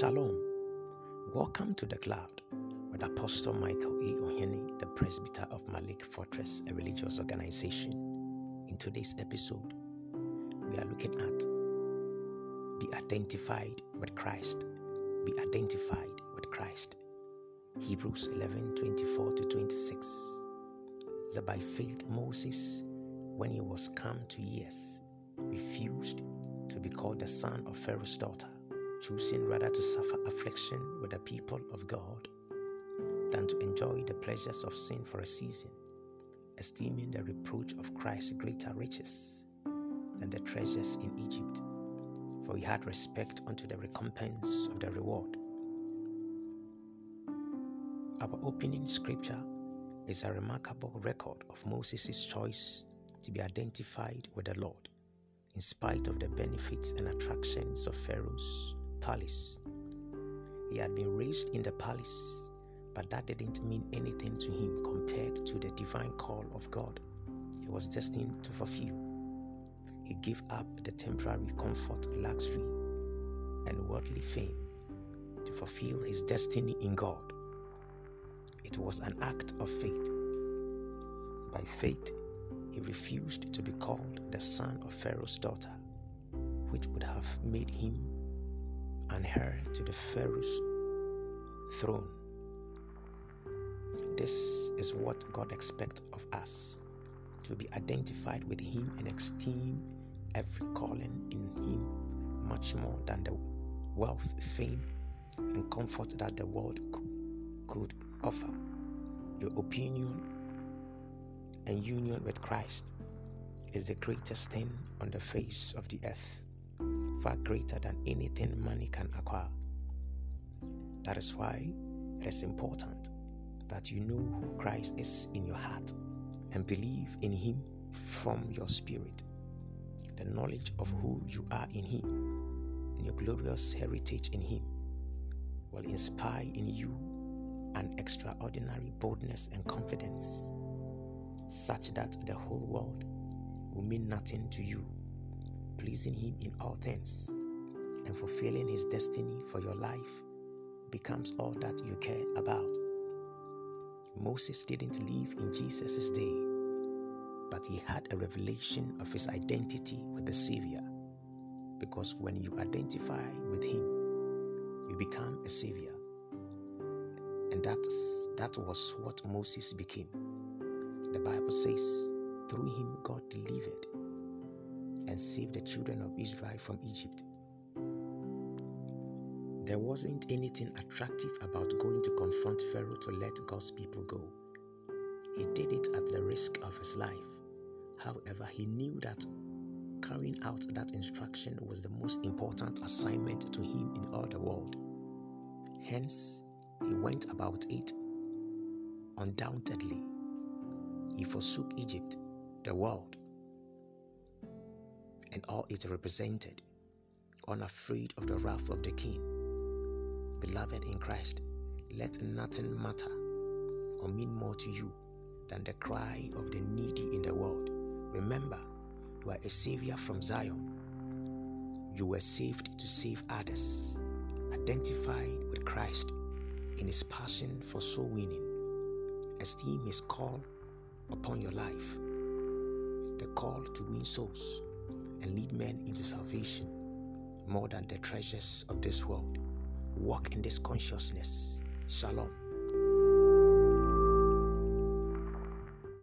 Shalom. Welcome to the cloud with Apostle Michael E. Ohene, the presbyter of Malik Fortress, a religious organization. In today's episode, we are looking at be identified with Christ. Be identified with Christ. Hebrews 11 24 to 26. That by faith Moses, when he was come to years, refused to be called the son of Pharaoh's daughter choosing rather to suffer affliction with the people of God than to enjoy the pleasures of sin for a season, esteeming the reproach of Christ greater riches than the treasures in Egypt, for he had respect unto the recompense of the reward. Our opening scripture is a remarkable record of Moses' choice to be identified with the Lord in spite of the benefits and attractions of Pharaoh's palace. He had been raised in the palace, but that didn't mean anything to him compared to the divine call of God he was destined to fulfill. He gave up the temporary comfort, luxury, and worldly fame to fulfill his destiny in God. It was an act of faith. By faith, he refused to be called the son of Pharaoh's daughter, which would have made him and heir to the Pharaoh's throne. This is what God expects of us to be identified with Him and esteem every calling in Him much more than the wealth, fame, and comfort that the world could offer. Your opinion and union with Christ is the greatest thing on the face of the earth far greater than anything money can acquire. That is why it is important that you know who Christ is in your heart and believe in Him from your spirit. The knowledge of who you are in Him and your glorious heritage in Him will inspire in you an extraordinary boldness and confidence, such that the whole world will mean nothing to you pleasing Him in all things and fulfilling His destiny for your life becomes all that you care about. Moses didn't live in Jesus' day, but he had a revelation of his identity with the Savior. Because when you identify with Him, you become a Savior. And that's, that was what Moses became. The Bible says, through him God delivered and saved the children of Israel from Egypt. There wasn't anything attractive about going to confront Pharaoh to let God's people go. He did it at the risk of his life. However, he knew that carrying out that instruction was the most important assignment to him in all the world. Hence, he went about it undauntedly. He forsook Egypt, the world, and all it represented, unafraid of the wrath of the king. Beloved in Christ, let nothing matter or mean more to you than the cry of the needy in the world. Remember, you are a savior from Zion. You were saved to save others. Identified with Christ in his passion for soul winning. Esteem his call upon your life. The call to win souls and lead men into salvation more than the treasures of this world. Walk in this consciousness. Shalom.